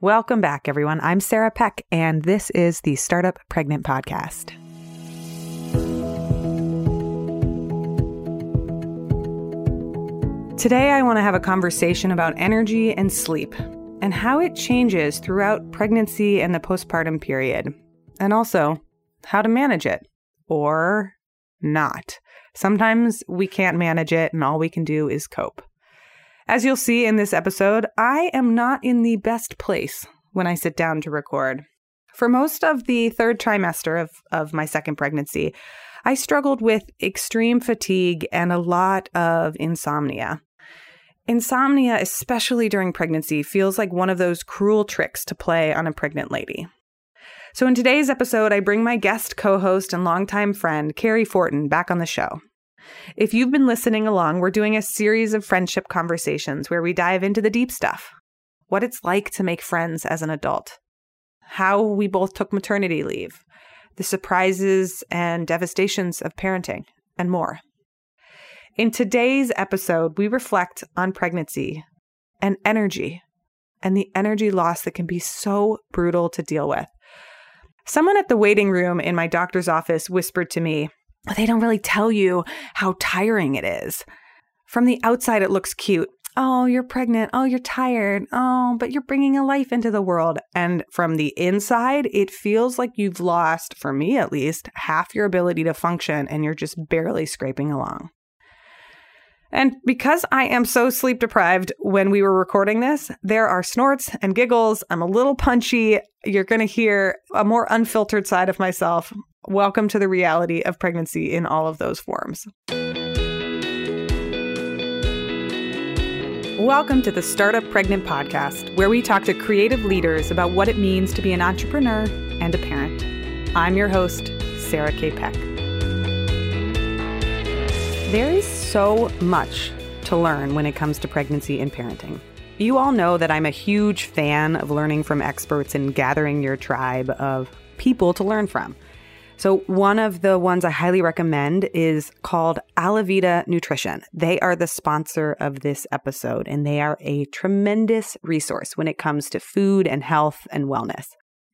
Welcome back, everyone. I'm Sarah Peck, and this is the Startup Pregnant Podcast. Today, I want to have a conversation about energy and sleep and how it changes throughout pregnancy and the postpartum period, and also how to manage it or not. Sometimes we can't manage it, and all we can do is cope. As you'll see in this episode, I am not in the best place when I sit down to record. For most of the third trimester of, of my second pregnancy, I struggled with extreme fatigue and a lot of insomnia. Insomnia, especially during pregnancy, feels like one of those cruel tricks to play on a pregnant lady. So, in today's episode, I bring my guest co host and longtime friend, Cary Fortin, back on the show. If you've been listening along, we're doing a series of friendship conversations where we dive into the deep stuff what it's like to make friends as an adult, how we both took maternity leave, the surprises and devastations of parenting, and more. In today's episode, we reflect on pregnancy and energy and the energy loss that can be so brutal to deal with. Someone at the waiting room in my doctor's office whispered to me, they don't really tell you how tiring it is. From the outside, it looks cute. Oh, you're pregnant. Oh, you're tired. Oh, but you're bringing a life into the world. And from the inside, it feels like you've lost, for me at least, half your ability to function and you're just barely scraping along. And because I am so sleep deprived when we were recording this, there are snorts and giggles. I'm a little punchy. You're going to hear a more unfiltered side of myself. Welcome to the reality of pregnancy in all of those forms. Welcome to the Startup Pregnant Podcast, where we talk to creative leaders about what it means to be an entrepreneur and a parent. I'm your host, Sarah K. Peck. There is so much to learn when it comes to pregnancy and parenting. You all know that I'm a huge fan of learning from experts and gathering your tribe of people to learn from. So, one of the ones I highly recommend is called Alavita Nutrition. They are the sponsor of this episode, and they are a tremendous resource when it comes to food and health and wellness.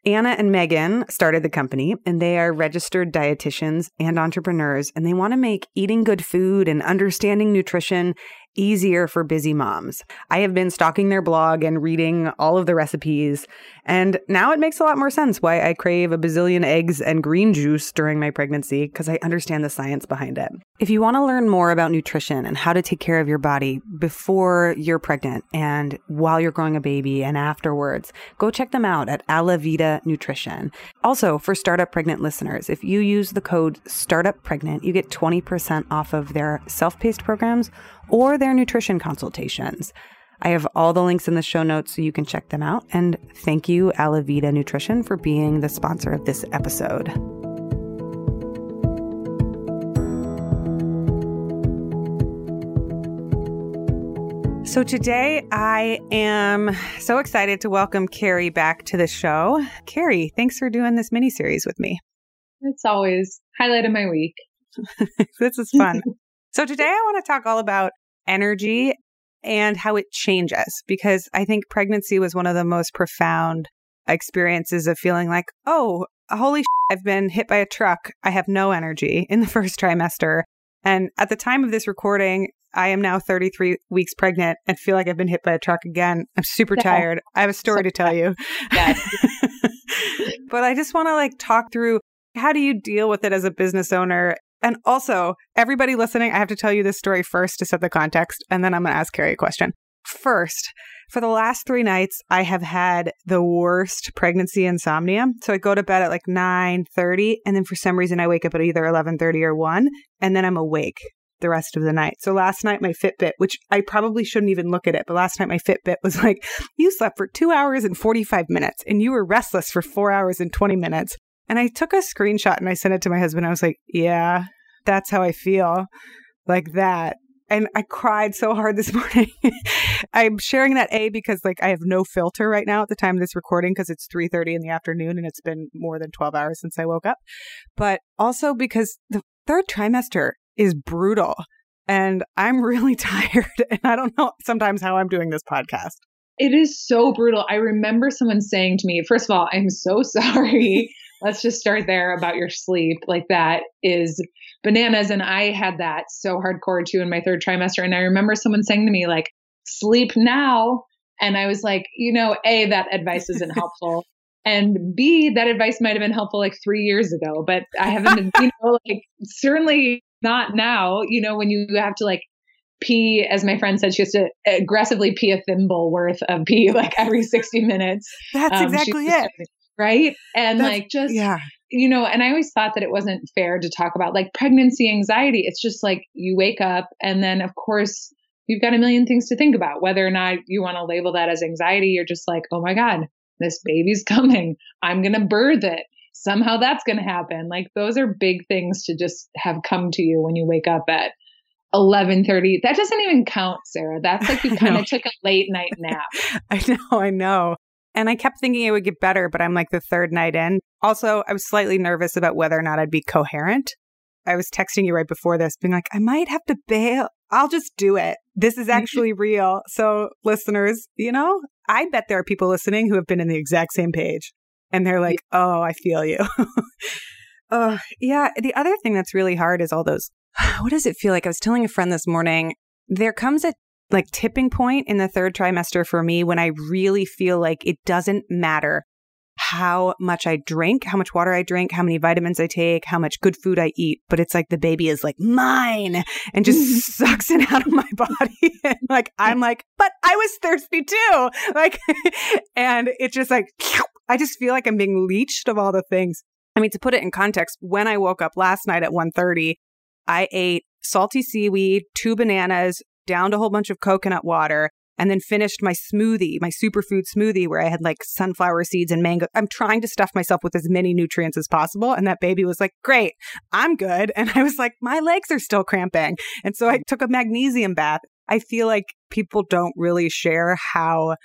Anna and Megan started the company and they are registered dietitians and entrepreneurs and they want to make eating good food and understanding nutrition easier for busy moms. I have been stalking their blog and reading all of the recipes, and now it makes a lot more sense why I crave a bazillion eggs and green juice during my pregnancy because I understand the science behind it. If you want to learn more about nutrition and how to take care of your body before you're pregnant and while you're growing a baby and afterwards, go check them out at Alavita Nutrition. Also, for startup pregnant listeners, if you use the code startup pregnant, you get 20% off of their self-paced programs or their nutrition consultations. I have all the links in the show notes so you can check them out. And thank you, Alavita Nutrition, for being the sponsor of this episode. So today I am so excited to welcome Cary back to the show. Cary, thanks for doing this mini series with me. It's always highlight of my week. this is fun. so today I want to talk all about energy and how it changes because I think pregnancy was one of the most profound experiences of feeling like, oh, holy, I've been hit by a truck. I have no energy in the first trimester. And at the time of this recording, I am now 33 weeks pregnant and feel like I've been hit by a truck again. I'm super tired. I have a story to tell you. But I just want to like talk through how do you deal with it as a business owner and also, everybody listening, I have to tell you this story first to set the context, and then I'm going to ask Cary a question. First, for the last three nights, I have had the worst pregnancy insomnia. So I go to bed at like 9 30, and then for some reason I wake up at either 11 30 or 1, and then I'm awake the rest of the night. So last night, my Fitbit, which I probably shouldn't even look at it, but last night my Fitbit was like, You slept for two hours and 45 minutes, and you were restless for four hours and 20 minutes. And I took a screenshot and I sent it to my husband. I was like, yeah, that's how I feel like that. And I cried so hard this morning. I'm sharing that A because like I have no filter right now at the time of this recording because it's 3:30 in the afternoon and it's been more than 12 hours since I woke up. But also because the third trimester is brutal and I'm really tired and I don't know sometimes how I'm doing this podcast. it is so brutal. I remember someone saying to me, first of all, I'm so sorry. Let's just start there about your sleep. Like that is bananas. And I had that so hardcore too in my third trimester. And I remember someone saying to me, like, sleep now. And I was like, you know, A, that advice isn't helpful. And B, that advice might have been helpful like three years ago, but I haven't you know, like certainly not now, you know, when you have to like pee, as my friend said, she has to aggressively pee a thimble worth of pee like every 60 minutes. That's um, exactly it. Right. And That's, like just, yeah. you know, and I always thought that it wasn't fair to talk about like pregnancy anxiety. It's just like you wake up and then, of course, you've got a million things to think about, whether or not you want to label that as anxiety. You're just like, oh my God, this baby's coming. I'm going to birth it. Somehow that's going to happen. Like those are big things to just have come to you when you wake up at 11:30. That doesn't even count, Sarah. That's like you kind of took a late night nap. I know, I know. And I kept thinking it would get better, but I'm like the third night in. Also, I was slightly nervous about whether or not I'd be coherent. I was texting you right before this, being like, I might have to bail. I'll just do it. This is actually real. So, listeners, you know, I bet there are people listening who have been in the exact same page and they're like, oh, I feel you. uh, yeah. The other thing that's really hard is all those what does it feel like? I was telling a friend this morning, there comes a like tipping point in the third trimester for me when I really feel like it doesn't matter how much I drink, how much water I drink, how many vitamins I take, how much good food I eat, but it's like the baby is like mine and just sucks it out of my body. and like I'm like, but I was thirsty too. Like and it's just like I just feel like I'm being leached of all the things. I mean, to put it in context, when I woke up last night at 1:30, I ate salty seaweed, two bananas, downed a whole bunch of coconut water, and then finished my smoothie, my superfood smoothie where I had like sunflower seeds and mango. I'm trying to stuff myself with as many nutrients as possible. And that baby was like, great, I'm good. And I was like, my legs are still cramping. And so I took a magnesium bath. I feel like people don't really share how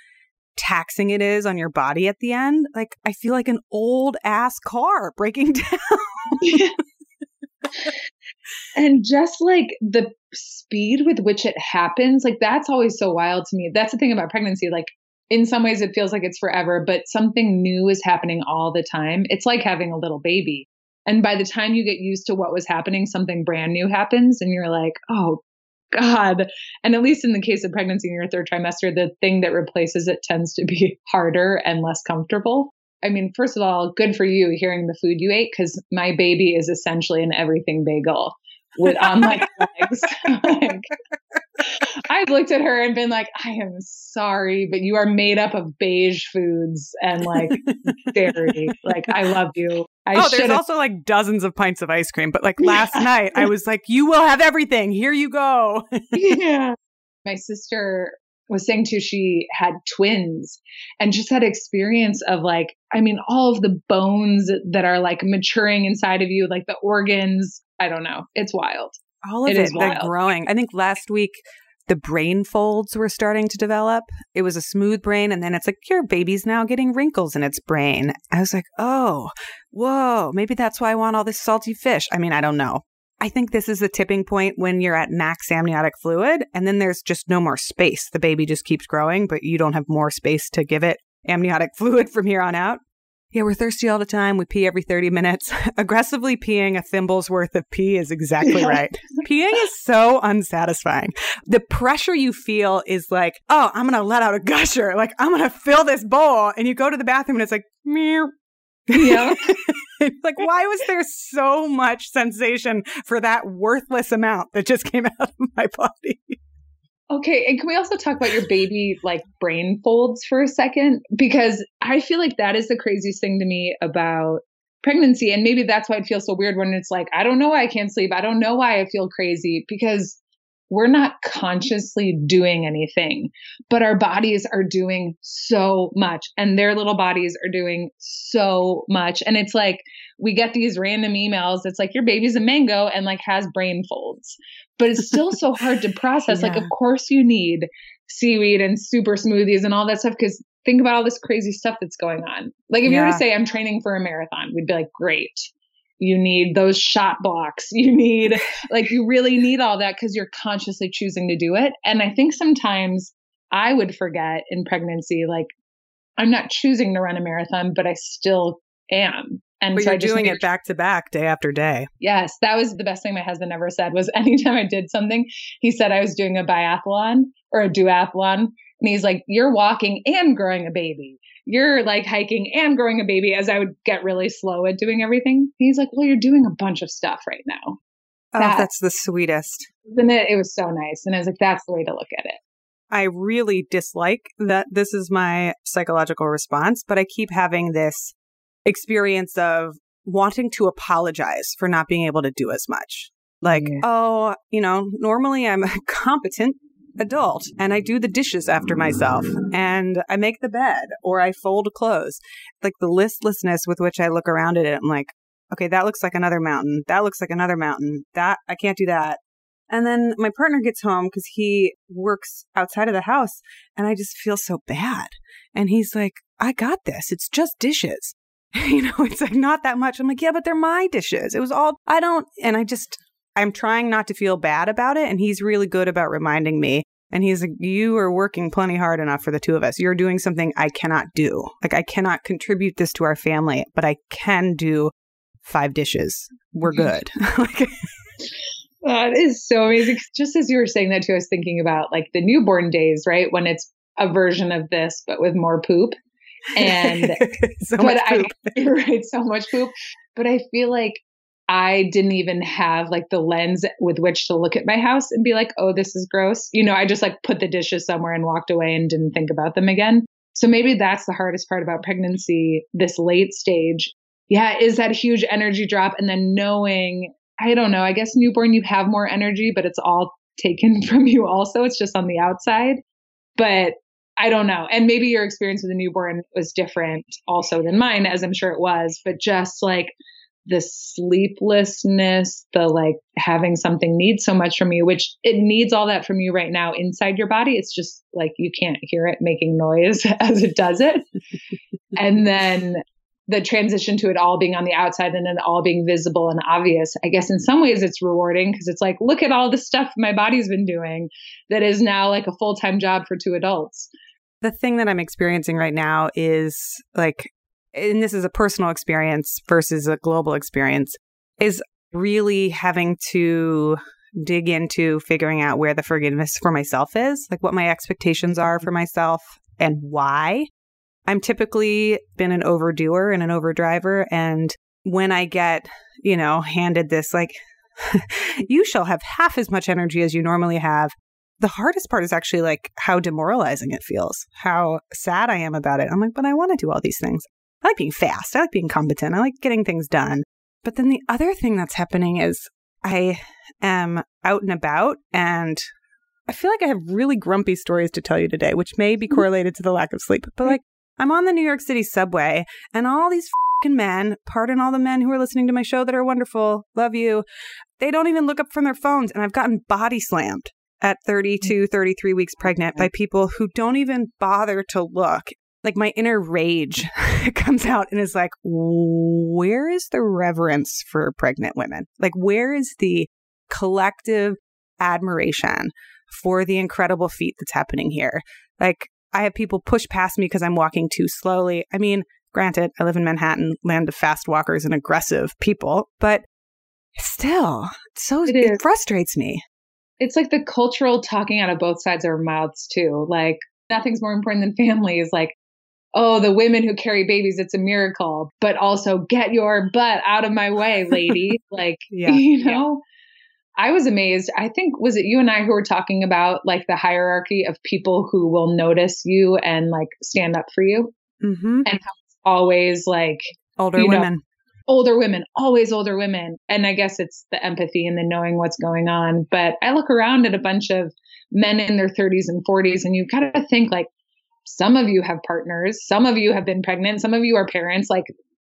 taxing it is on your body at the end. Like, I feel like an old ass car breaking down and just like the speed with which it happens, like that's always so wild to me. That's the thing about pregnancy. Like in some ways it feels like it's forever, but something new is happening all the time. It's like having a little baby. And by the time you get used to what was happening, something brand new happens and you're like, oh God. And at least in the case of pregnancy in your third trimester, the thing that replaces it tends to be harder and less comfortable. I mean, first of all, good for you hearing the food you ate because my baby is essentially an everything bagel with um, on like legs. like, I've looked at her and been like, I am sorry, but you are made up of beige foods and like dairy. Like, I love you. I oh, there's also like dozens of pints of ice cream. But like last yeah. night, I was like, you will have everything. Here you go. yeah. My sister was saying too, she had twins and just that experience of like, I mean, all of the bones that are like maturing inside of you, like the organs. I don't know. It's wild. All of it, it they're growing. I think last week the brain folds were starting to develop. It was a smooth brain, and then it's like your baby's now getting wrinkles in its brain. I was like, oh, whoa, maybe that's why I want all this salty fish. I mean, I don't know. I think this is the tipping point when you're at max amniotic fluid and then there's just no more space. The baby just keeps growing, but you don't have more space to give it amniotic fluid from here on out. Yeah, we're thirsty all the time. We pee every 30 minutes. Aggressively peeing a thimble's worth of pee is exactly yeah. right. peeing is so unsatisfying. The pressure you feel is like, oh, I'm going to let out a gusher. Like, I'm going to fill this bowl. And you go to the bathroom and it's like, meow, yeah. like, why was there so much sensation for that worthless amount that just came out of my body? Okay. And can we also talk about your baby like brain folds for a second? Because I feel like that is the craziest thing to me about pregnancy. And maybe that's why it feels so weird when it's like, I don't know why I can't sleep. I don't know why I feel crazy because we're not consciously doing anything, but our bodies are doing so much and their little bodies are doing so much. And it's like, we get these random emails. It's like your baby's a mango and like has brain folds, but it's still so hard to process. Yeah. Like, of course you need seaweed and super smoothies and all that stuff. Cause think about all this crazy stuff that's going on. Like if yeah. you were to say, I'm training for a marathon, we'd be like, great you need those shot blocks you need like you really need all that because you're consciously choosing to do it and i think sometimes I would forget in pregnancy, like I'm not choosing to run a marathon, but I still am. And but so you're doing it back to back day after day. Yes, that was the best thing my husband ever said was anytime I did something, he said I was doing a biathlon or a duathlon. And he's like, You're walking and growing a baby. You're like hiking and growing a baby as I would get really slow at doing everything. And he's like, Well, you're doing a bunch of stuff right now. Oh, that, that's the sweetest. And it, it was so nice. And I was like, That's the way to look at it. I really dislike that this is my psychological response, but I keep having this experience of wanting to apologize for not being able to do as much. Like, yeah. oh, you know, normally I'm a competent adult and I do the dishes after myself and I make the bed or I fold clothes. Like the listlessness with which I look around at it, I'm like, okay, that looks like another mountain. That looks like another mountain. That I can't do that. And then my partner gets home because he works outside of the house and I just feel so bad. And he's like, I got this. It's just dishes. you know, it's like not that much. I'm like, yeah, but they're my dishes. It was all, I don't, and I just, I'm trying not to feel bad about it. And he's really good about reminding me. And he's like, you are working plenty hard enough for the two of us. You're doing something I cannot do. Like, I cannot contribute this to our family, but I can do five dishes. We're mm-hmm. good. like, that is so amazing. Just as you were saying that too, I was thinking about like the newborn days, right? When it's a version of this, but with more poop and so but I right so much poop. But I feel like I didn't even have like the lens with which to look at my house and be like, oh, this is gross. You know, I just like put the dishes somewhere and walked away and didn't think about them again. So maybe that's the hardest part about pregnancy, this late stage. Yeah, is that huge energy drop. And then knowing, I don't know, I guess newborn, you have more energy, but it's all taken from you also. It's just on the outside. But I don't know. And maybe your experience with a newborn was different also than mine, as I'm sure it was, but just like the sleeplessness, the like having something needs so much from you, which it needs all that from you right now inside your body. It's just like you can't hear it making noise as it does it. and then the transition to it all being on the outside and then all being visible and obvious. I guess in some ways it's rewarding because it's like, look at all the stuff my body's been doing that is now like a full time job for two adults the thing that I'm experiencing right now is like, and this is a personal experience versus a global experience, is really having to dig into figuring out where the forgiveness for myself is, like what my expectations are for mm-hmm. myself and why. I'm typically been an overdoer and an overdriver. And when I get, you know, handed this, like, you shall have half as much energy as you normally have the hardest part is actually like how demoralizing it feels, how sad I am about it. I'm like, but I want to do all these things. I like being fast. I like being competent. I like getting things done. But then the other thing that's happening is I am out and about and I feel like I have really grumpy stories to tell you today, which may be mm-hmm. correlated to the lack of sleep. But like, I'm on the New York City subway and all these fucking men, pardon all the men who are listening to my show that are wonderful, love you. They don't even look up from their phones and I've gotten body slammed at 32, 33 weeks pregnant by people who don't even bother to look. Like my inner rage comes out and is like, where is the reverence for pregnant women? Like, where is the collective admiration for the incredible feat that's happening here? Like, I have people push past me because I'm walking too slowly. I mean, granted, I live in Manhattan, land of fast walkers and aggressive people, but still, so it, it frustrates me it's like the cultural talking out of both sides of our mouths too. Like nothing's more important than family is like, oh, the women who carry babies, it's a miracle. But also get your butt out of my way, lady. like, yeah, you know? Yeah. I was amazed. I think was it you and I who were talking about like the hierarchy of people who will notice you and like stand up for you, mm-hmm. and how it's always like older women. Know, older women, always older women. And I guess it's the empathy and the knowing what's going on. But I look around at a bunch of men in their 30s and 40s, and you got to think like some of you have partners, some of you have been pregnant, some of you are parents. Like,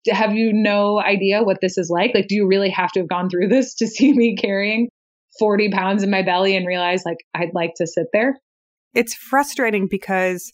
have you no idea what this is like? Like, do you really have to have gone through this to see me carrying 40 pounds in my belly and realize like I'd like to sit there? It's frustrating because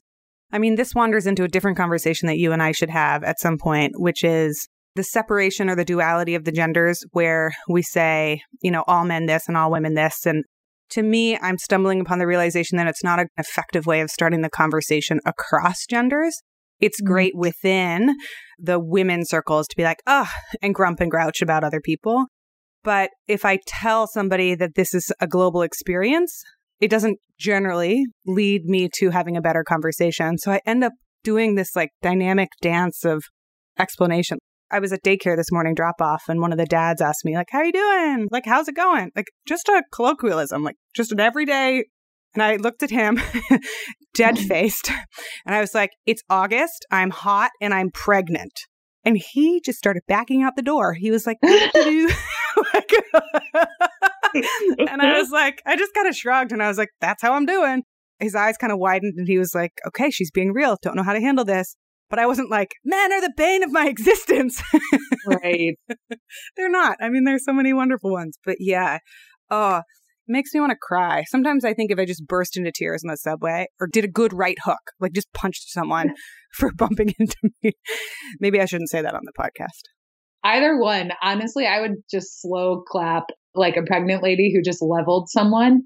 I mean, this wanders into a different conversation that you and I should have at some point, which is the separation or the duality of the genders where we say, you know, all men this and all women this. And to me, I'm stumbling upon the realization that it's not an effective way of starting the conversation across genders. It's Mhm. great within the women circles to be like, oh, and grump and grouch about other people. But if I tell somebody that this is a global experience, it doesn't generally lead me to having a better conversation. So I end up doing this like dynamic dance of explanation. I was at daycare this morning drop off and one of the dads asked me like, "How are you doing? Like how's it going?" Like just a colloquialism, like just an everyday and I looked at him dead mm. faced and I was like, "It's August. I'm hot and I'm pregnant." And he just started backing out the door. He was like, Like- and I was like, I just kind of shrugged and I was like, that's how I'm doing. His eyes kind of widened and he was like, okay, she's being real. Don't know how to handle this. But I wasn't like, men are the bane of my existence. Right. they're not. I mean, there's so many wonderful ones. But yeah, oh, it makes me want to cry. Sometimes I think if I just burst into tears in the subway or did a good right hook, like just punched someone for bumping into me, maybe I shouldn't say that on the podcast. Either one. Honestly, I would just slow clap like a pregnant lady who just leveled someone.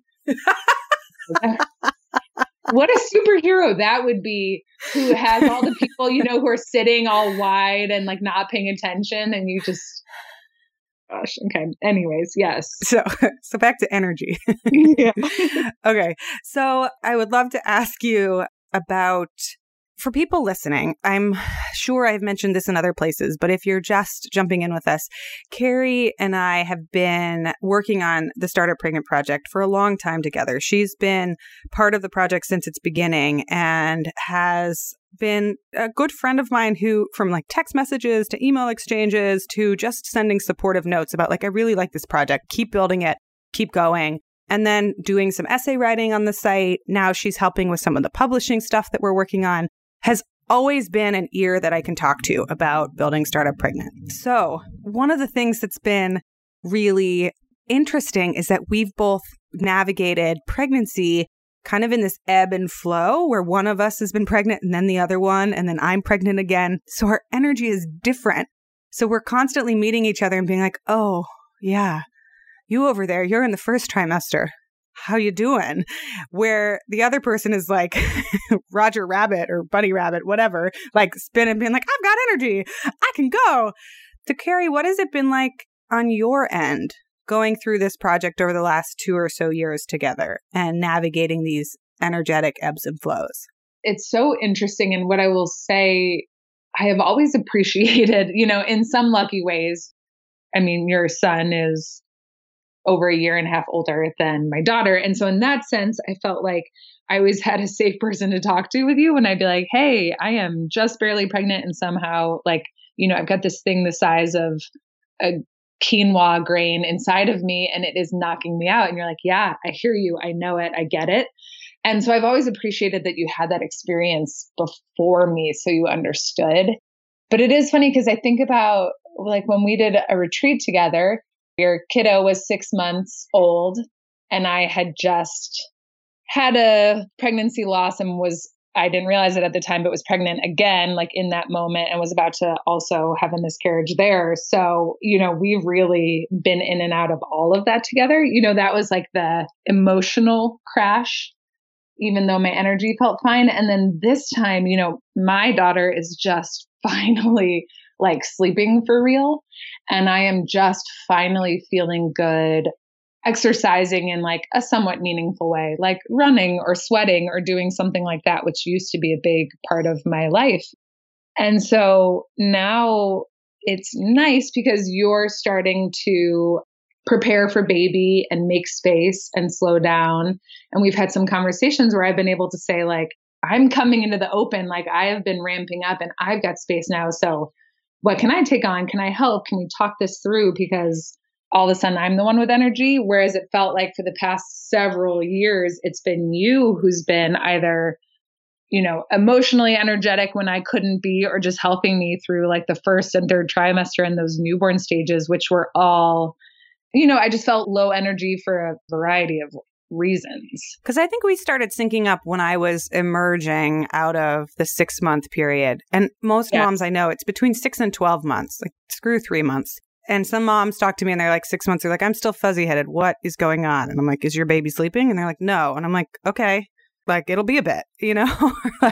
What a superhero that would be who has all the people, you know, who are sitting all wide and like not paying attention and you just gosh, okay. Anyways, yes. So, so back to energy. yeah. okay. So I would love to ask you about for people listening, I'm sure I've mentioned this in other places, but if you're just jumping in with us, Cary and I have been working on the Startup Pregnant project for a long time together. She's been part of the project since its beginning and has been a good friend of mine who, from like text messages to email exchanges to just sending supportive notes about, like, I really like this project, keep building it, keep going and then doing some essay writing on the site. Now she's helping with some of the publishing stuff that we're working on, has always been an ear that I can talk to about building Startup Pregnant. So, one of the things that's been really interesting is that we've both navigated pregnancy kind of in this ebb and flow where one of us has been pregnant and then the other one, and then I'm pregnant again. So, our energy is different. So, we're constantly meeting each other and being like, oh, yeah, you over there, you're in the first trimester. How you doing? Where the other person is like Roger Rabbit or Bunny Rabbit, whatever, like spinning, being like, I've got energy. I can go. So Cary, what has it been like on your end going through this project over the last two or so years together and navigating these energetic ebbs and flows? It's so interesting. And what I will say, I have always appreciated, you know, in some lucky ways. I mean, your son is over a year and a half older than my daughter. And so, in that sense, I felt like I always had a safe person to talk to with you when I'd be like, hey, I am just barely pregnant. And somehow, like, you know, I've got this thing the size of a quinoa grain inside of me and it is knocking me out. And you're like, yeah, I hear you. I know it. I get it. And so I've always appreciated that you had that experience before me so you understood. But it is funny because I think about like when we did a retreat together, your kiddo was six months old and I had just had a pregnancy loss and was I didn't realize it at the time, but was pregnant again, like in that moment, and was about to also have a miscarriage there. So, you know, we've really been in and out of all of that together. You know, that was like the emotional crash, even though my energy felt fine. And then this time, you know, my daughter is just finally like sleeping for real. And I am just finally feeling good exercising in like a somewhat meaningful way, like running or sweating or doing something like that, which used to be a big part of my life. And so now it's nice because you're starting to prepare for baby and make space and slow down. And we've had some conversations where I've been able to say, like, I'm coming into the open, like I have been ramping up and I've got space now. So what can I take on? Can I help? Can we talk this through? Because all of a sudden I'm the one with energy. Whereas it felt like for the past several years, it's been you who's been either, you know, emotionally energetic when I couldn't be, or just helping me through like the first and third trimester and those newborn stages, which were all, you know, I just felt low energy for a variety of reasons. Because I think we started syncing up when I was emerging out of the six month period. And most Yeah. moms I know, it's between six and 12 months, like screw three months. And some moms talk to me and they're like six months, they're like, I'm still fuzzy headed. What is going on? And I'm like, Is your baby sleeping? And they're like, No. And I'm like, Okay, like it'll be a bit, you know?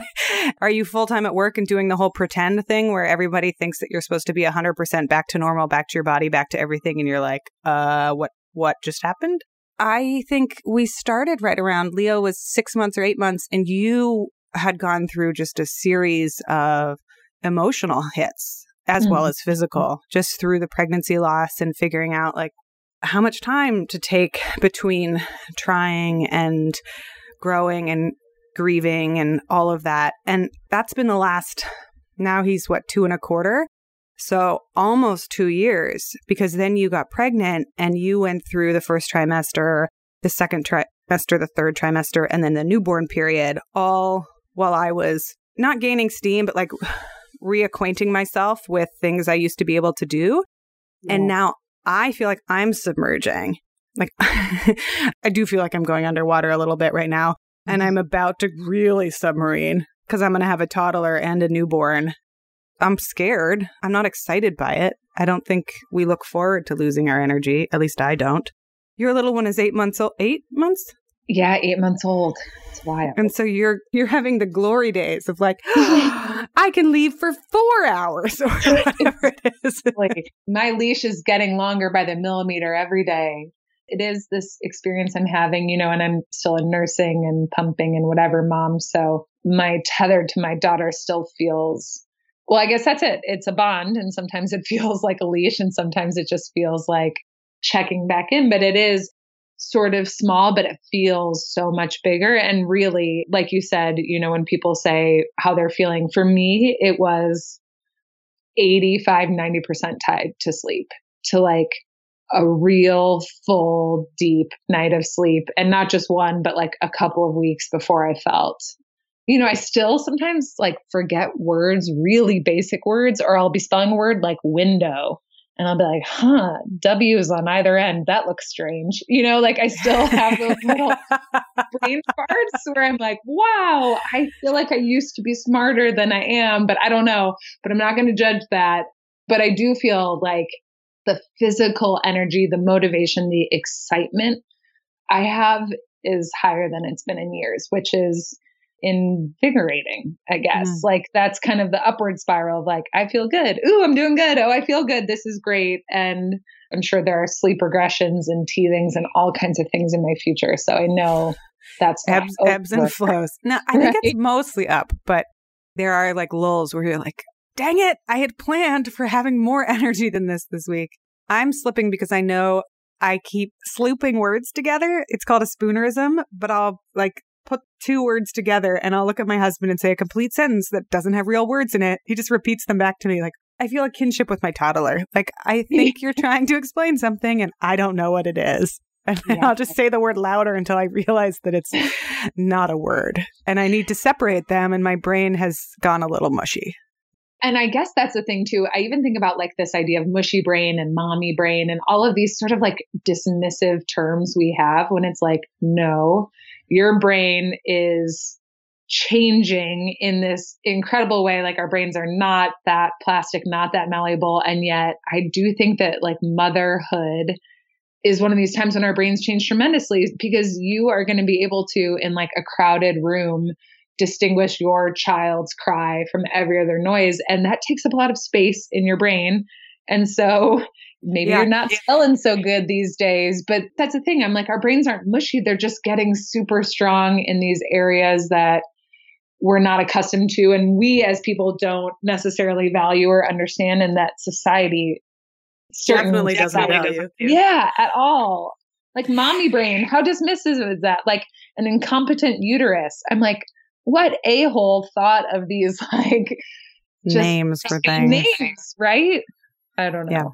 Are you full time at work and doing the whole pretend thing where everybody thinks that you're supposed to be 100% back to normal, back to your body, back to everything? And you're like, Uh, what, what just happened? I think we started right around Leo was six months or eight months, and you had gone through just a series of emotional hits as mm-hmm. well as physical, just through the pregnancy loss and figuring out like how much time to take between trying and growing and grieving and all of that. And that's been the last, now he's what, two and a quarter? So almost two years because then you got pregnant and you went through the first trimester, the second trimester, the third trimester, and then the newborn period, all while I was not gaining steam, but like reacquainting myself with things I used to be able to do. Yeah. And now I feel like I'm submerging. Like I do feel like I'm going underwater a little bit right now. And mm-hmm. I'm about to really submarine because I'm going to have a toddler and a newborn I'm scared. I'm not excited by it. I don't think we look forward to losing our energy. At least I don't. Your little one is eight months old. Eight months? Yeah, eight months old. It's wild. And so you're you're having the glory days of like, I can leave for four hours or whatever it is. like, my leash is getting longer by the millimeter every day. It is this experience I'm having, you know, and I'm still in nursing and pumping and whatever mom. So my tether to my daughter still feels well, I guess that's it. It's a bond. And sometimes it feels like a leash and sometimes it just feels like checking back in. But it is sort of small, but it feels so much bigger. And really, like you said, you know, when people say how they're feeling, for me, it was 85, 90% tied to sleep, to like a real full, deep night of sleep. And not just one, but like a couple of weeks before I felt you know, I still sometimes like forget words, really basic words, or I'll be spelling a word like window and I'll be like, huh, W is on either end. That looks strange. You know, like I still have those little brain parts where I'm like, wow, I feel like I used to be smarter than I am, but I don't know. But I'm not going to judge that. But I do feel like the physical energy, the motivation, the excitement I have is higher than it's been in years, which is invigorating, I guess. Mm. Like that's kind of the upward spiral of like, I feel good. Ooh, I'm doing good. Oh, I feel good. This is great. And I'm sure there are sleep regressions and teethings and all kinds of things in my future. So I know that's ebbs, ebbs and flows. No, I think it's mostly up, but there are like lulls where you're like, dang it, I had planned for having more energy than this this week. I'm slipping because I know I keep slooping words together. It's called a spoonerism, but I'll like put two words together and I'll look at my husband and say a complete sentence that doesn't have real words in it. He just repeats them back to me like, I feel a kinship with my toddler. Like, I think you're trying to explain something and I don't know what it is. And yeah. I'll just say the word louder until I realize that it's not a word. And I need to separate them, and my brain has gone a little mushy. And I guess that's the thing too. I even think about like this idea of mushy brain and mommy brain and all of these sort of like dismissive terms we have when it's like, no, your brain is changing in this incredible way. Like our brains are not that plastic, not that malleable. And yet I do think that like motherhood is one of these times when our brains change tremendously because you are going to be able to, in like a crowded room, distinguish your child's cry from every other noise. And that takes up a lot of space in your brain. And so maybe yeah. you're not feeling so good these days. But that's the thing. I'm like, our brains aren't mushy. They're just getting super strong in these areas that we're not accustomed to. And we as people don't necessarily value or understand, and that society certainly doesn't value. Yeah, at all. Like mommy brain, how dismissive is that? Like an incompetent uterus. I'm like, what a hole thought of these like names for things. Names, right? I don't know. Yeah.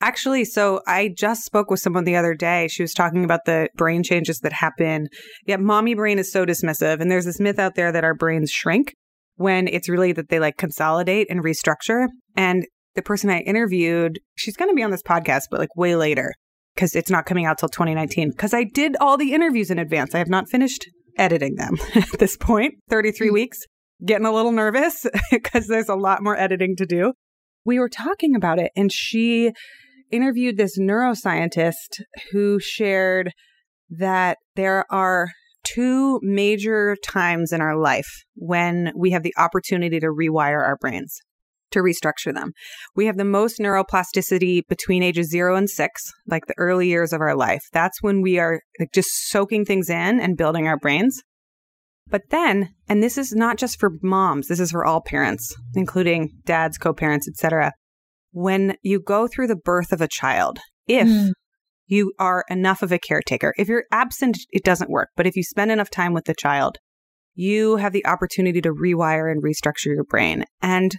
Actually, so I just spoke with someone the other day. She was talking about the brain changes that happen. Yeah, mommy brain is so dismissive. And there's this myth out there that our brains shrink when it's really that they like consolidate and restructure. And the person I interviewed, she's going to be on this podcast, but like way later because it's not coming out till 2019. Because I did all the interviews in advance. I have not finished editing them at this point, 33 mm. weeks. Getting a little nervous because there's a lot more editing to do. We were talking about it and she interviewed this neuroscientist who shared that there are two major times in our life when we have the opportunity to rewire our brains, to restructure them. We have the most neuroplasticity between ages zero and six, like the early years of our life. That's when we are like just soaking things in and building our brains. But then, and this is not just for moms, this is for all parents, including dads, co-parents, etc. When you go through the birth of a child, if mm you are enough of a caretaker. If you're absent, it doesn't work. But if you spend enough time with the child, you have the opportunity to rewire and restructure your brain. And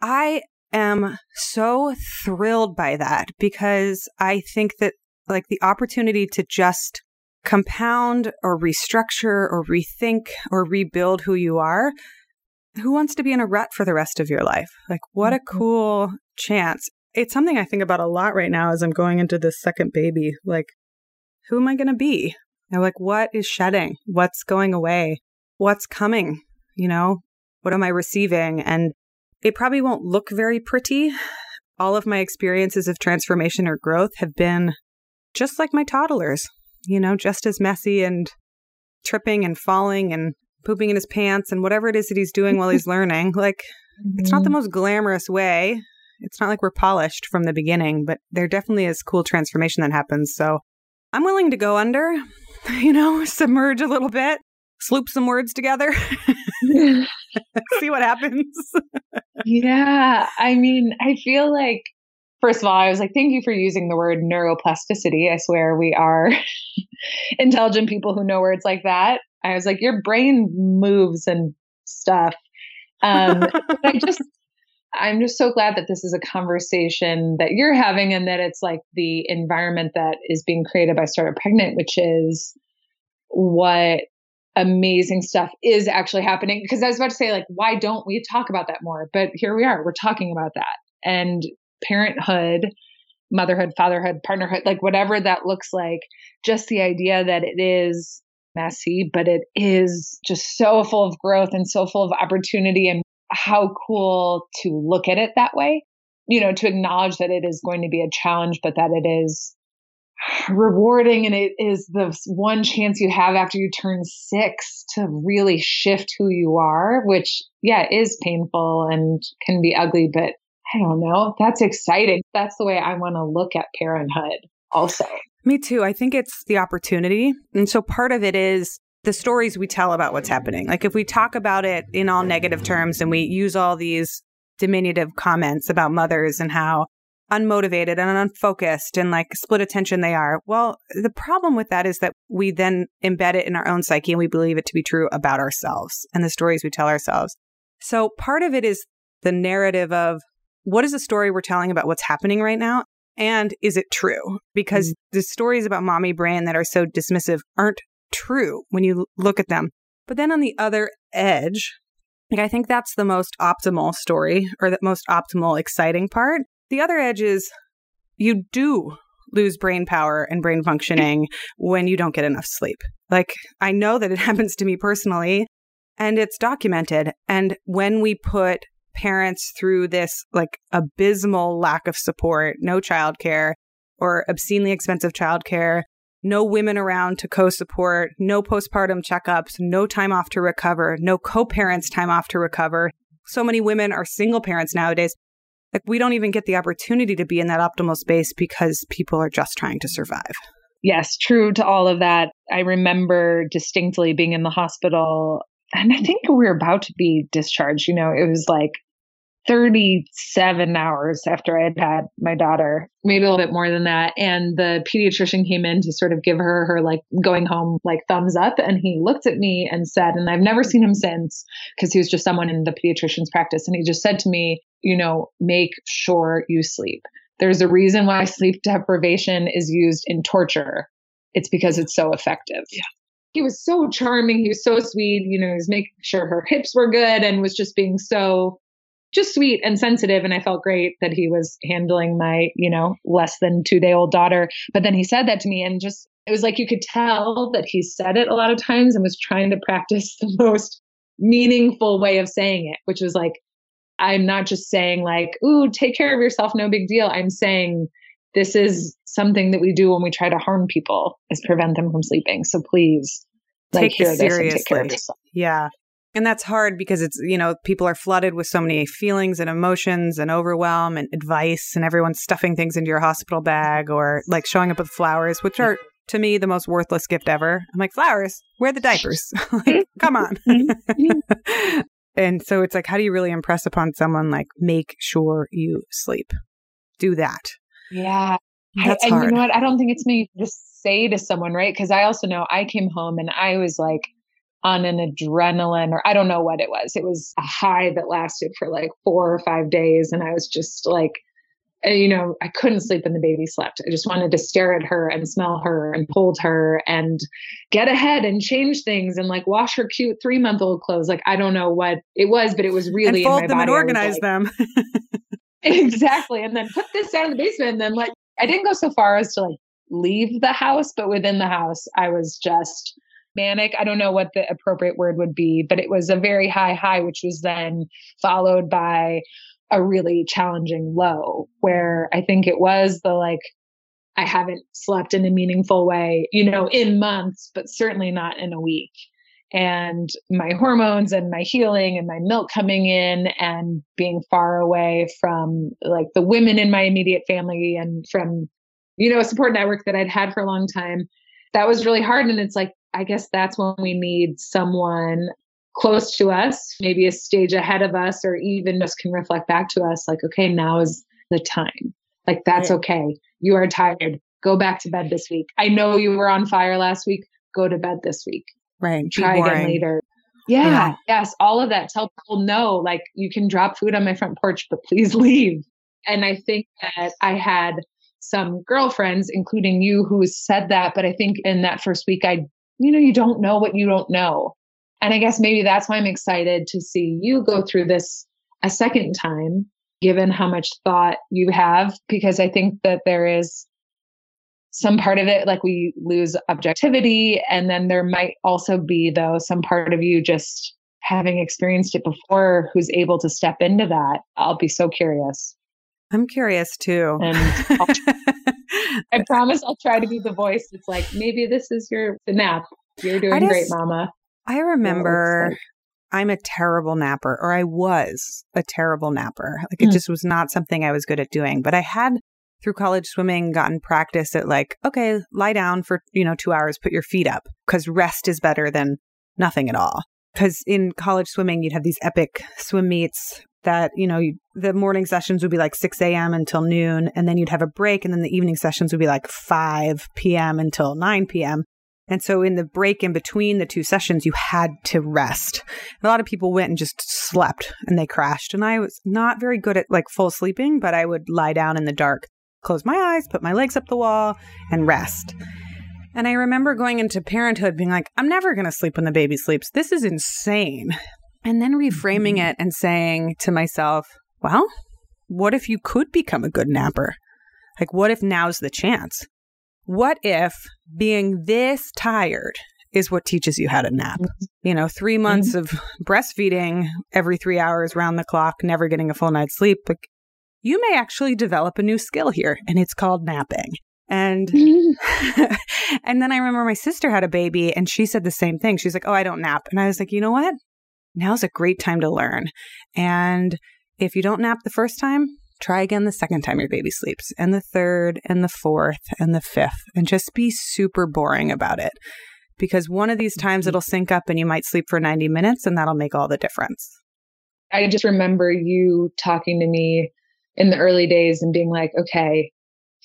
I am so thrilled by that because I think that like the opportunity to just compound or restructure or rethink or rebuild who you are. Who wants to be in a rut for the rest of your life? Like, what a mm-hmm. cool chance. It's something I think about a lot right now as I'm going into this second baby. Like, who am I going to be? And like, what is shedding? What's going away? What's coming? You know, what am I receiving? And it probably won't look very pretty. All of my experiences of transformation or growth have been just like my toddlers, you know, just as messy and tripping and falling and pooping in his pants and whatever it is that he's doing while he's learning. Like, mm-hmm. it's not the mm-hmm. most glamorous way. It's not like we're polished from the beginning, but there definitely is cool transformation that happens. So I'm willing to go under, you know, submerge a little bit, sloop some words together, see what happens. yeah. I mean, I feel like, first of all, I was like, thank you for using the word neuroplasticity. I swear we are intelligent people who know words like that. I was like, your brain moves and stuff. Um, I just, I'm just so glad that this is a conversation that you're having and that it's like the environment that is being created by Startup Pregnant, which is what amazing stuff is actually happening. Because I was about to say, like, why don't we talk about that more? But here we are, we're talking about that. And parenthood, motherhood, fatherhood, partnerhood, like whatever that looks like, just the idea that it is messy, but it is just so full of growth and so full of opportunity and how cool to look at it that way. You know, to acknowledge that it is going to be a challenge, but that it is rewarding and it is the one chance you have after you turn six to really shift who you are, which, yeah, is painful and can be ugly, but I don't know. That's exciting. That's the way I want to look at parenthood also. Me too. I think it's the opportunity. And so part of it is the stories we tell about what's happening. Like if we talk about it in all negative terms and we use all these diminutive comments about mothers and how unmotivated and unfocused and like split attention they are. Well, the problem with that is that we then embed it in our own psyche and we believe it to be true about ourselves and the stories we tell ourselves. So part of it is the narrative of what is the story we're telling about what's happening right now? And is it true? Because mm-hmm. the stories about mommy brain that are so dismissive aren't true when you look at them. But then on the other edge, like I think that's the most optimal story or the most optimal exciting part. The other edge is you do lose brain power and brain functioning when you don't get enough sleep. Like I know that it happens to me personally and it's documented. And when we put parents through this like abysmal lack of support, no childcare or obscenely expensive childcare, no women around to co support, no postpartum checkups, no time off to recover, no co parents time off to recover. So many women are single parents nowadays. Like, we don't even get the opportunity to be in that optimal space because people are just trying to survive. Yes, true to all of that. I remember distinctly being in the hospital, and I think we were about to be discharged. You know, it was like 37 hours after I had had my daughter, maybe a little bit more than that. And the pediatrician came in to sort of give her her like going home like thumbs up. And he looked at me and said, and I've never seen him since because he was just someone in the pediatrician's practice. And he just said to me, you know, make sure you sleep. There's a reason why sleep deprivation is used in torture. It's because it's so effective. Yeah he was so charming. He was so sweet. You know, he was making sure her hips were good and was just being so just sweet and sensitive. And I felt great that he was handling my, you know, less than two day old daughter. But then he said that to me and just, it was like you could tell that he said it a lot of times and was trying to practice the most meaningful way of saying it, which was like, I'm not just saying like, ooh, take care of yourself, no big deal. I'm saying this is something that we do when we try to harm people is prevent them from sleeping. So please like, take hear this this and take care of yourself. Yeah. And that's hard because it's, you know, people are flooded with so many feelings and emotions and overwhelm and advice, and everyone's stuffing things into your hospital bag or like showing up with flowers, which are to me the most worthless gift ever. I'm like, flowers, wear the diapers. like, mm-hmm. come on. Mm-hmm. Mm-hmm. and so it's like, how do you really impress upon someone like, make sure you sleep? Do that. Yeah. That's I, and hard. you know what? I don't think it's me to just say to someone, right? Because I also know I came home and I was like on an adrenaline, or I don't know what it was. It was a high that lasted for like four or five days. And I was just like, uh, you know, I couldn't sleep and the baby slept. I just wanted to stare at her and smell her and hold her and get ahead and change things and like wash her cute three month old clothes. Like, I don't know what it was, but it was really and fold in my them and organize like, them. exactly. And then put this down in the basement. And then like I didn't go so far as to like leave the house, but within the house, I was just manic. I don't know what the appropriate word would be, but it was a very high high, which was then followed by a really challenging low, where I think it was the like, I haven't slept in a meaningful way, you know, in months, but certainly not in a week and my hormones and my healing and my milk coming in and being far away from like the women in my immediate family and from you know a support network that I'd had for a long time. That was really hard and it's like I guess that's when we need someone close to us maybe a stage ahead of us or even just can reflect back to us like okay now is the time. Like that's okay. You are tired. Go back to bed this week. I know you were on fire last week. Go to bed this week right. Be try again later. Yeah, Yeah. yes, all of that. Tell people no, like you can drop food on my front porch, but please leave. And I think that I had some girlfriends, including you, who said that. But I think in that first week, I, you know, you don't know what you don't know. And I guess maybe that's why I'm excited to see you go through this a second time, given how much thought you have, because I think that there is some part of it like we lose objectivity and then there might also be though some part of you just having experienced it before who's able to step into that i'll be so curious I'm curious too. and I'll, i promise i'll try to be the voice it's like maybe this is your nap you're doing great mama I remember. I'm a terrible napper, or I was a terrible napper. Like it Hmm. just was not something I was good at doing. But I had through college swimming gotten practice at like, okay, lie down for, you know, two hours, put your feet up because rest is better than nothing at all. Because in college swimming, you'd have these epic swim meets that, you know, you, the morning sessions would be like 6 a.m. until noon. And then you'd have a break. And then the evening sessions would be like 5 p.m. until 9 p.m. And so in the break in between the two sessions, you had to rest. A lot of people went and just slept and they crashed. And I was not very good at like full sleeping, but I would lie down in the dark, close my eyes, put my legs up the wall, and rest. And I remember going into parenthood being like, I'm never going to sleep when the baby sleeps. This is insane. And then reframing mm-hmm. it and saying to myself, well, what if you could become a good napper? Like, what if now's the chance? What if being this tired is what teaches you how to nap? Mm-hmm. You know, 3 months mm-hmm. of breastfeeding every three hours round the clock, never getting a full night's sleep. Like, you may actually develop a new skill here, and it's called napping. And and then I remember my sister had a baby and she said the same thing. She's like, "Oh, I don't nap." And I was like, "You know what? Now's a great time to learn." And if you don't nap the first time, try again the second time your baby sleeps, and the third, and the fourth, and the fifth, and just be super boring about it. Because one of these times it'll sync up and you might sleep for 90 minutes, and that'll make all the difference. I just remember you talking to me in the early days and being like, okay,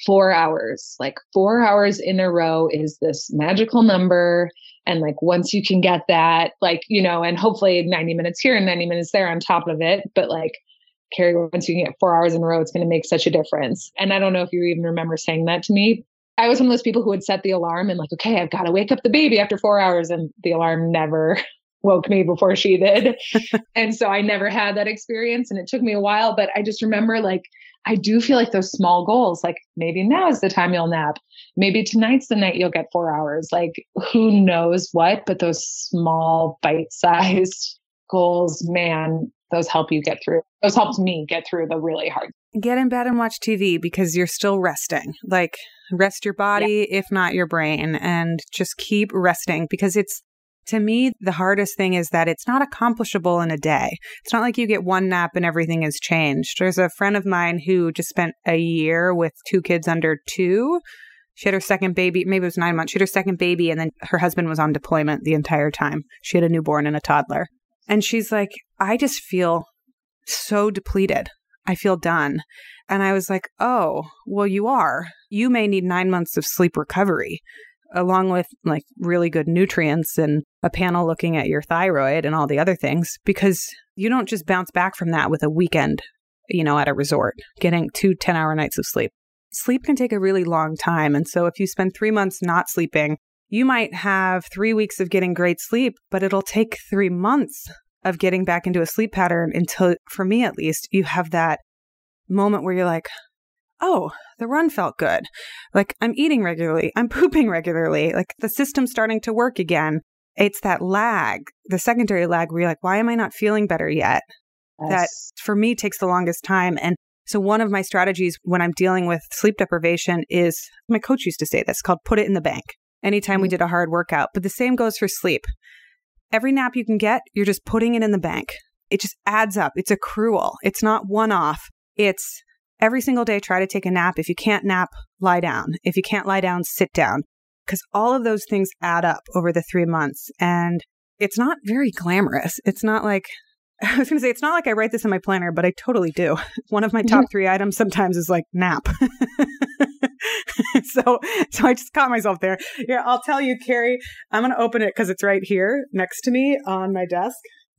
four hours, like four hours in a row is this magical number. And like once you can get that, like, you know, and hopefully 90 minutes here and 90 minutes there on top of it. But like, Cary, once you can get four hours in a row, it's going to make such a difference. And I don't know if you even remember saying that to me. I was one of those people who would set the alarm and like, okay, I've got to wake up the baby after four hours. And the alarm never woke me before she did. and so I never had that experience and it took me a while, but I just remember like, I do feel like those small goals, like maybe now is the time you'll nap. Maybe tonight's the night you'll get four hours. Like who knows what, but those small bite sized goals, man, those help you get through. Those helped me get through the really hard. Get in bed and watch TV because you're still resting. Like rest your body, yeah. if not your brain, and just keep resting because it's to me, the hardest thing is that it's not accomplishable in a day. It's not like you get one nap and everything has changed. There's a friend of mine who just spent a year with two kids under two. She had her second baby, maybe it was nine months. She had her second baby, and then her husband was on deployment the entire time. She had a newborn and a toddler. And she's like, I just feel so depleted. I feel done. And I was like, oh, well, you are. You may need nine months of sleep recovery, along with like really good nutrients and a panel looking at your thyroid and all the other things, because you don't just bounce back from that with a weekend, you know, at a resort, getting two 10 hour nights of sleep. Sleep can take a really long time. And so if you spend three months not sleeping, you might have three weeks of getting great sleep, but it'll take three months of getting back into a sleep pattern until, for me at least, you have that moment where you're like, oh, the run felt good. Like I'm eating regularly, I'm pooping regularly, like the system's starting to work again. It's that lag, the secondary lag where you're like, why am I not feeling better yet? Yes. That for me takes the longest time. And so one of my strategies when I'm dealing with sleep deprivation is my coach used to say this called put it in the bank anytime mm-hmm. we did a hard workout. But the same goes for sleep. Every nap you can get, you're just putting it in the bank. It just adds up. It's accrual. It's not one off. It's every single day, try to take a nap. If you can't nap, lie down. If you can't lie down, sit down. Because all of those things add up over the three months. And it's not very glamorous. It's not like, I was going to say, it's not like I write this in my planner, but I totally do. One of my top mm-hmm. three items sometimes is like nap. so, so I just caught myself there. Yeah, I'll tell you, Cary, I'm going to open it because it's right here next to me on my desk.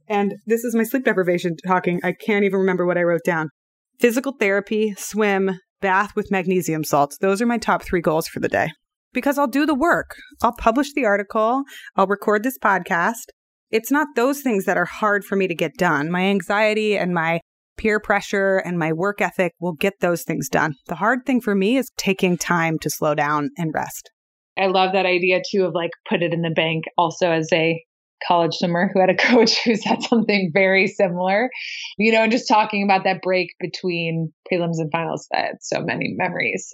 And this is my sleep deprivation talking. I can't even remember what I wrote down physical therapy, swim, bath with magnesium salts. Those are my top three goals for the day because I'll do the work. I'll publish the article, I'll record this podcast. It's not those things that are hard for me to get done. My anxiety and my peer pressure and my work ethic will get those things done. The hard thing for me is taking time to slow down and rest. I love that idea too of like put it in the bank also as a college swimmer who had a coach who said something very similar, you know, just talking about that break between prelims and finals. I had so many memories.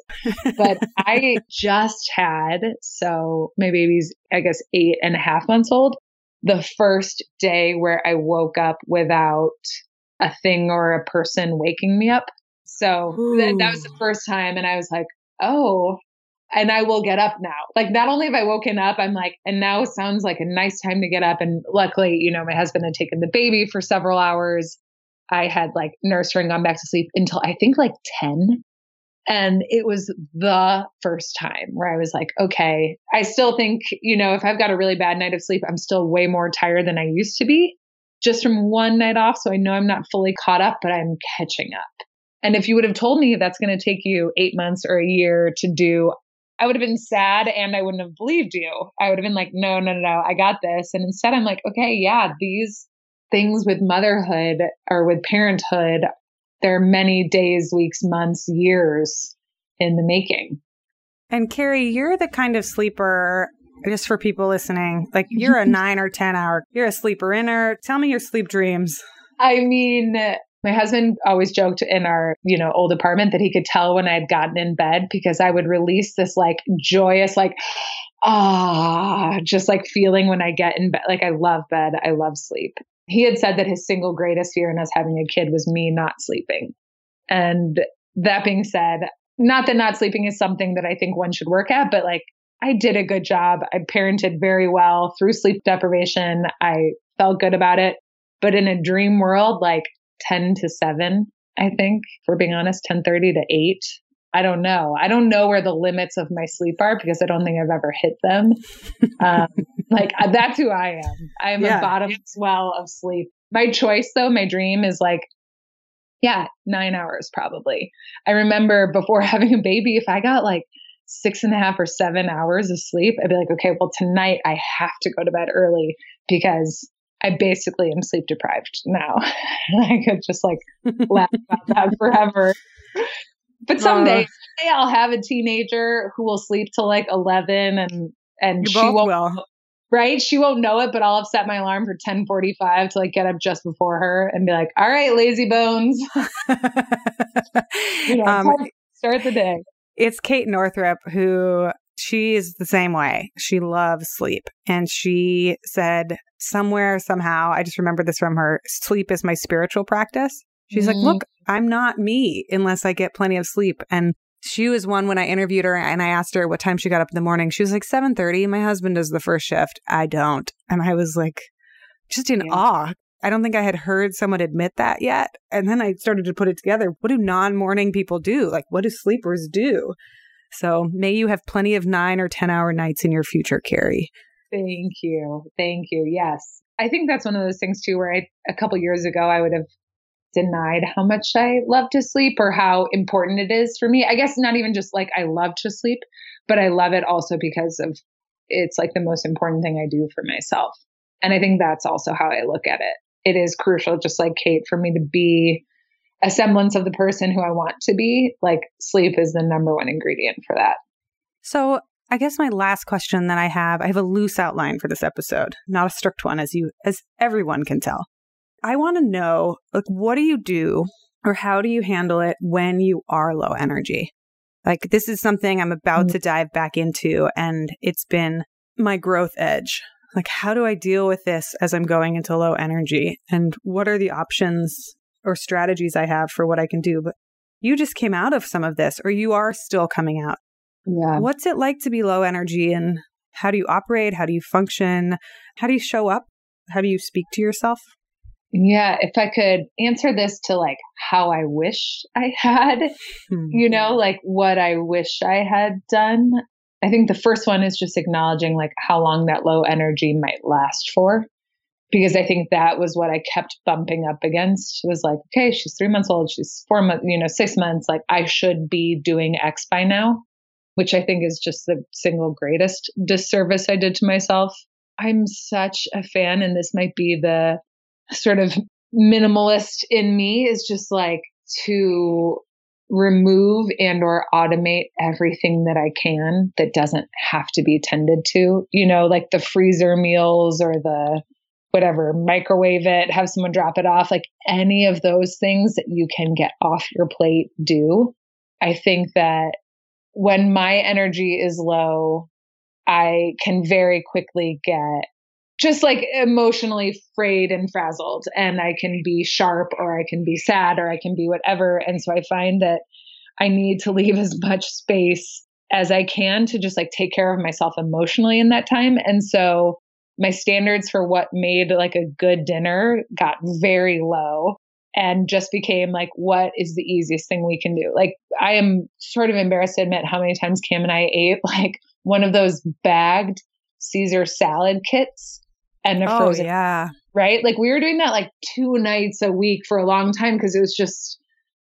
but I just had, so my baby's, I guess, eight and a half months old, the first day where I woke up without a thing or a person waking me up. So th- that was the first time. And I was like, oh, and I will get up now. Like not only have I woken up, I'm like, and now sounds like a nice time to get up. And luckily, you know, my husband had taken the baby for several hours. I had like nursed her and gone back to sleep until I think like 10. And it was the first time where I was like, okay, I still think, you know, if I've got a really bad night of sleep, I'm still way more tired than I used to be just from one night off. So I know I'm not fully caught up, but I'm catching up. And if you would have told me that's going to take you eight months or a year to do, I would have been sad and I wouldn't have believed you. I would have been like, no, no, no, no, I got this. And instead, I'm like, okay, yeah, these things with motherhood or with parenthood, there are many days, weeks, months, years in the making. And Cary, you're the kind of sleeper, just for people listening, like you're a nine or 10 hour, you're a sleeper inner. Tell me your sleep dreams. I mean, my husband always joked in our, you know, old apartment that he could tell when I had gotten in bed because I would release this like joyous, like, ah, just like feeling when I get in bed. Like I love bed. I love sleep. He had said that his single greatest fear in us having a kid was me not sleeping. And that being said, not that not sleeping is something that I think one should work at, but like I did a good job. I parented very well through sleep deprivation. I felt good about it. But in a dream world, like 10 to 7, I think, for being honest, 10:30 to 8. I don't know. I don't know where the limits of my sleep are because I don't think I've ever hit them. Um, like uh, that's who I am. I am yeah. a bottom swell of sleep. My choice, though, my dream is like, yeah, nine hours probably. I remember before having a baby, if I got like six and a half or seven hours of sleep, I'd be like, okay, well, tonight I have to go to bed early because I basically am sleep deprived now. I could just like laugh about that forever. But someday, uh, someday I'll have a teenager who will sleep till like eleven and and she won't will. right? She won't know it, but I'll have set my alarm for 1045 to like get up just before her and be like, all right, lazy bones. you know, um, start the day. It's Kate Northrup who she is the same way. She loves sleep. And she said somewhere, somehow, I just remember this from her sleep is my spiritual practice. She's mm-hmm. like, look, I'm not me unless I get plenty of sleep. And she was one when I interviewed her and I asked her what time she got up in the morning. She was like 7:30. My husband does the first shift. I don't. And I was like just in yeah. awe. I don't think I had heard someone admit that yet. And then I started to put it together. What do non-morning people do? Like what do sleepers do? So may you have plenty of 9 or 10 hour nights in your future, Cary. Thank you. Thank you. Yes. I think that's one of those things too where I a couple years ago I would have denied how much I love to sleep or how important it is for me. I guess not even just like I love to sleep, but I love it also because of it's like the most important thing I do for myself. And I think that's also how I look at it. It is crucial, just like Kate, for me to be a semblance of the person who I want to be. Like sleep is the number one ingredient for that. So I guess my last question that I have, I have a loose outline for this episode, not a strict one, as you as everyone can tell. I want to know, like, what do you do or how do you handle it when you are low energy? Like, this is something I'm about mm-hmm. to dive back into, and it's been my growth edge. Like, how do I deal with this as I'm going into low energy? And what are the options or strategies I have for what I can do? But you just came out of some of this, or you are still coming out. Yeah. What's it like to be low energy, and how do you operate? How do you function? How do you show up? How do you speak to yourself? Yeah, if I could answer this to like how I wish I had, hmm. you know, like what I wish I had done. I think the first one is just acknowledging like how long that low energy might last for. Because I think that was what I kept bumping up against. Was like, okay, she's three months old, she's four months, you know, six months. Like I should be doing X by now, which I think is just the single greatest disservice I did to myself. I'm such a fan, and this might be the sort of minimalist in me is just like to remove and or automate everything that I can that doesn't have to be tended to, you know, like the freezer meals or the whatever, microwave it, have someone drop it off, like any of those things that you can get off your plate, do. I think that when my energy is low, I can very quickly get just like emotionally frayed and frazzled and I can be sharp or I can be sad or I can be whatever. And so I find that I need to leave as much space as I can to just like take care of myself emotionally in that time. And so my standards for what made like a good dinner got very low and just became like, what is the easiest thing we can do? Like, I am sort of embarrassed to admit how many times Cam and I ate like one of those bagged Caesar salad kits and a oh, frozen. Yeah. Right? Like we were doing that like two nights a week for a long time because it was just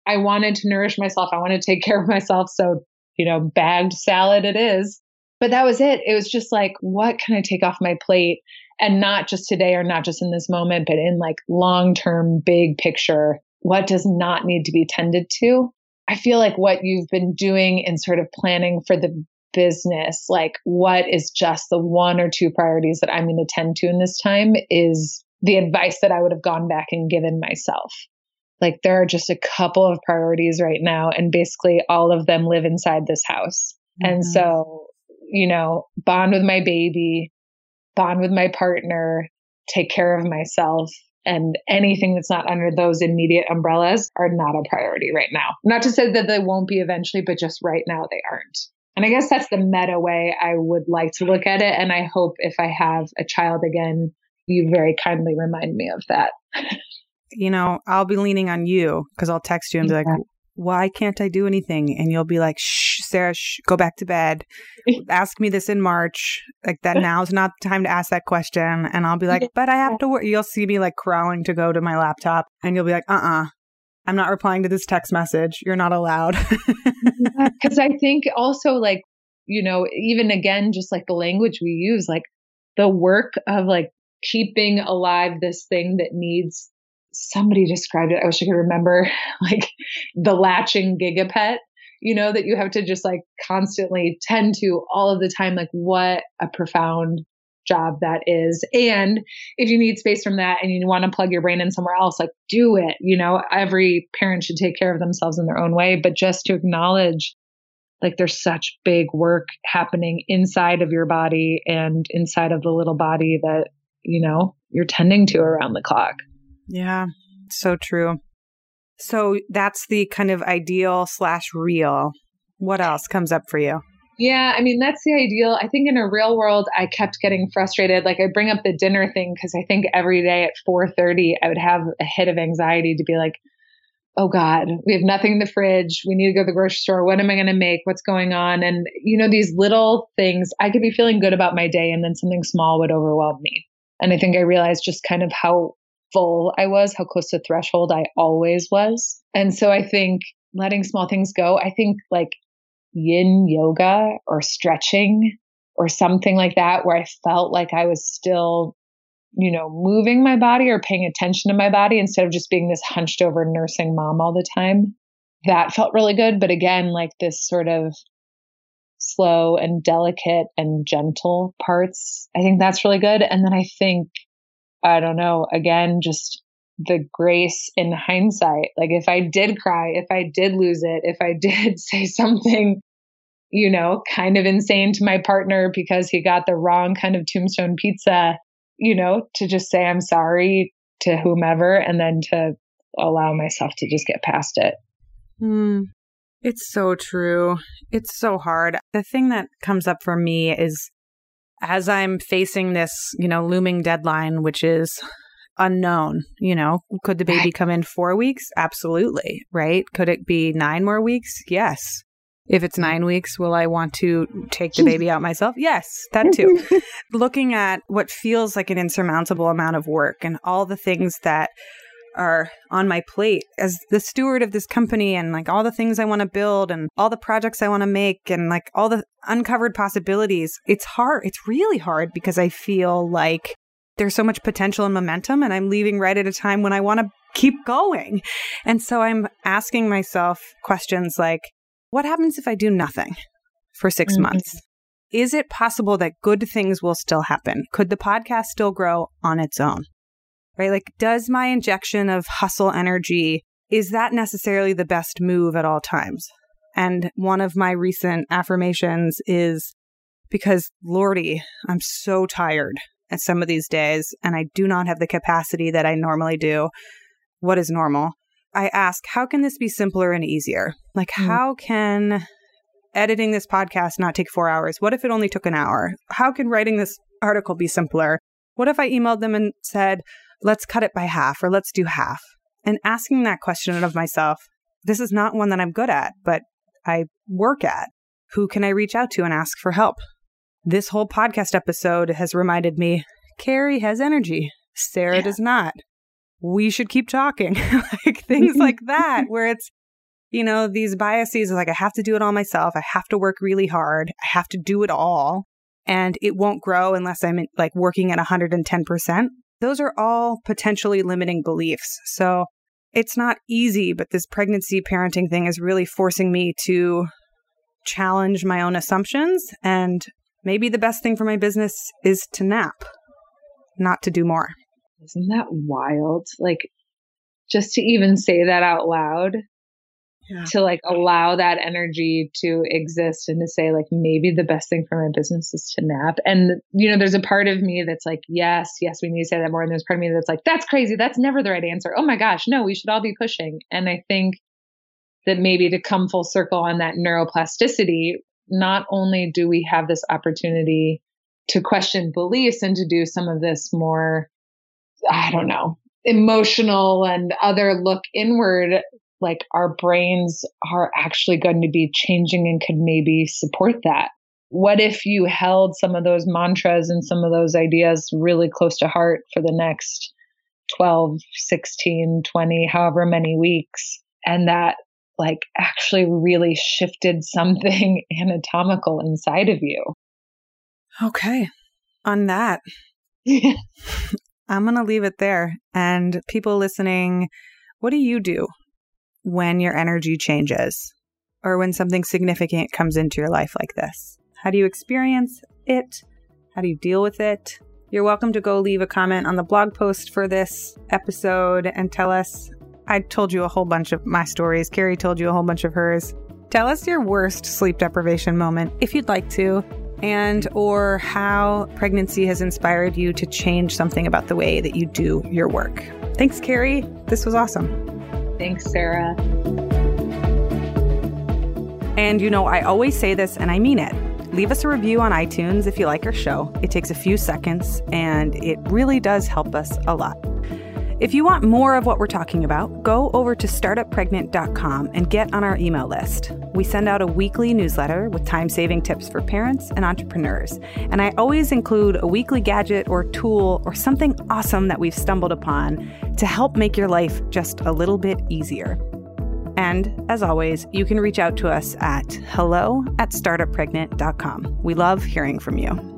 I wanted to nourish myself. I wanted to take care of myself. So, you know, bagged salad it is. But that was it. It was just like, what can I take off my plate? And not just today or not just in this moment, but in like long term, big picture, what does not need to be tended to? I feel like what you've been doing in sort of planning for the business, like what is just the one or two priorities that I'm going to tend to in this time is the advice that I would have gone back and given myself. Like there are just a couple of priorities right now, and basically all of them live inside this house. Mm-hmm. And so, you know, bond with my baby, bond with my partner, take care of myself. And anything that's not under those immediate umbrellas are not a priority right now. Not to say that they won't be eventually, but just right now they aren't. And I guess that's the meta way I would like to look at it. And I hope if I have a child again, you very kindly remind me of that. you know, I'll be leaning on you because I'll text you and be like, why can't I do anything? And you'll be like, shh, Sarah, shh, go back to bed. ask me this in March. Like that now's not the time to ask that question. And I'll be like, but I have to work. You'll see me like crawling to go to my laptop and you'll be like, uh uh-uh, uh I'm not replying to this text message. You're not allowed. Because I think also, like, you know, even again, just like the language we use, like the work of like keeping alive this thing that needs somebody described it. I wish I could remember, like the latching gigapet, you know, that you have to just like constantly tend to all of the time. Like, what a profound job that is. And if you need space from that and you want to plug your brain in somewhere else, like do it. You know, every parent should take care of themselves in their own way, but just to acknowledge like there's such big work happening inside of your body and inside of the little body that, you know, you're tending to around the clock. Yeah, so true. So that's the kind of ideal slash real. What else comes up for you? Yeah, I mean that's the ideal. I think in a real world, I kept getting frustrated. Like I bring up the dinner thing because I think every day at 4:30, I would have a hit of anxiety to be like, "Oh God, we have nothing in the fridge. We need to go to the grocery store. What am I going to make? What's going on?" And you know these little things. I could be feeling good about my day, and then something small would overwhelm me. And I think I realized just kind of how full I was, how close to threshold I always was. And so I think letting small things go. I think like yin yoga or stretching or something like that where I felt like I was still, you know, moving my body or paying attention to my body instead of just being this hunched over nursing mom all the time. That felt really good. But again, like this sort of slow and delicate and gentle parts, I think that's really good. And then I think, I don't know, again, just the grace in hindsight. Like if I did cry, if I did lose it, if I did say something you know, kind of insane to my partner because he got the wrong kind of tombstone pizza, you know, to just say I'm sorry to whomever and then to allow myself to just get past it. Hmm. It's so true. It's so hard. The thing that comes up for me is as I'm facing this, you know, looming deadline, which is unknown, you know, could the baby come in four weeks? Absolutely. Right. Could it be nine more weeks? Yes. If it's nine weeks, will I want to take the baby out myself? Yes, that too. Looking at what feels like an insurmountable amount of work and all the things that are on my plate as the steward of this company and like all the things I want to build and all the projects I want to make and like all the uncovered possibilities. It's hard. It's really hard because I feel like there's so much potential and momentum and I'm leaving right at a time when I want to keep going. And so I'm asking myself questions like, what happens if I do nothing for 6 mm-hmm. months? Is it possible that good things will still happen? Could the podcast still grow on its own? Right? Like, does my injection of hustle energy, is that necessarily the best move at all times? And one of my recent affirmations is because, Lordy, I'm so tired at some of these days and I do not have the capacity that I normally do. What is normal? I ask, how can this be simpler and easier? Like, mm. how can editing this podcast not take four hours? What if it only took an hour? How can writing this article be simpler? What if I emailed them and said, let's cut it by half or let's do half? And asking that question of myself, this is not one that I'm good at, but I work at. Who can I reach out to and ask for help? This whole podcast episode has reminded me Cary has energy. Sarah yeah. does not we should keep talking. like things like that, where it's, you know, these biases like, I have to do it all myself. I have to work really hard. I have to do it all. And it won't grow unless I'm like working at 110%. Those are all potentially limiting beliefs. So it's not easy, but this pregnancy parenting thing is really forcing me to challenge my own assumptions. And maybe the best thing for my business is to nap, not to do more. Isn't that wild? Like, just to even say that out loud, yeah. to like allow that energy to exist and to say, like, maybe the best thing for my business is to nap. And, you know, there's a part of me that's like, yes, yes, we need to say that more. And there's part of me that's like, that's crazy. That's never the right answer. Oh my gosh, no, we should all be pushing. And I think that maybe to come full circle on that neuroplasticity, not only do we have this opportunity to question beliefs and to do some of this more I don't know, emotional and other look inward, like our brains are actually going to be changing and could maybe support that. What if you held some of those mantras and some of those ideas really close to heart for the next 12, 16, 20, however many weeks, and that like actually really shifted something anatomical inside of you? Okay. On that, I'm going to leave it there. And people listening, what do you do when your energy changes or when something significant comes into your life like this? How do you experience it? How do you deal with it? You're welcome to go leave a comment on the blog post for this episode and tell us. I told you a whole bunch of my stories. Cary told you a whole bunch of hers. Tell us your worst sleep deprivation moment if you'd like to, and or how pregnancy has inspired you to change something about the way that you do your work. Thanks, Cary. This was awesome. Thanks, Sarah. And you know, I always say this and I mean it. Leave us a review on iTunes if you like our show. It takes a few seconds and it really does help us a lot. If you want more of what we're talking about, go over to startuppregnant.com and get on our email list. We send out a weekly newsletter with time saving tips for parents and entrepreneurs. And I always include a weekly gadget or tool or something awesome that we've stumbled upon to help make your life just a little bit easier. And as always, you can reach out to us at hello at startuppregnant.com. We love hearing from you.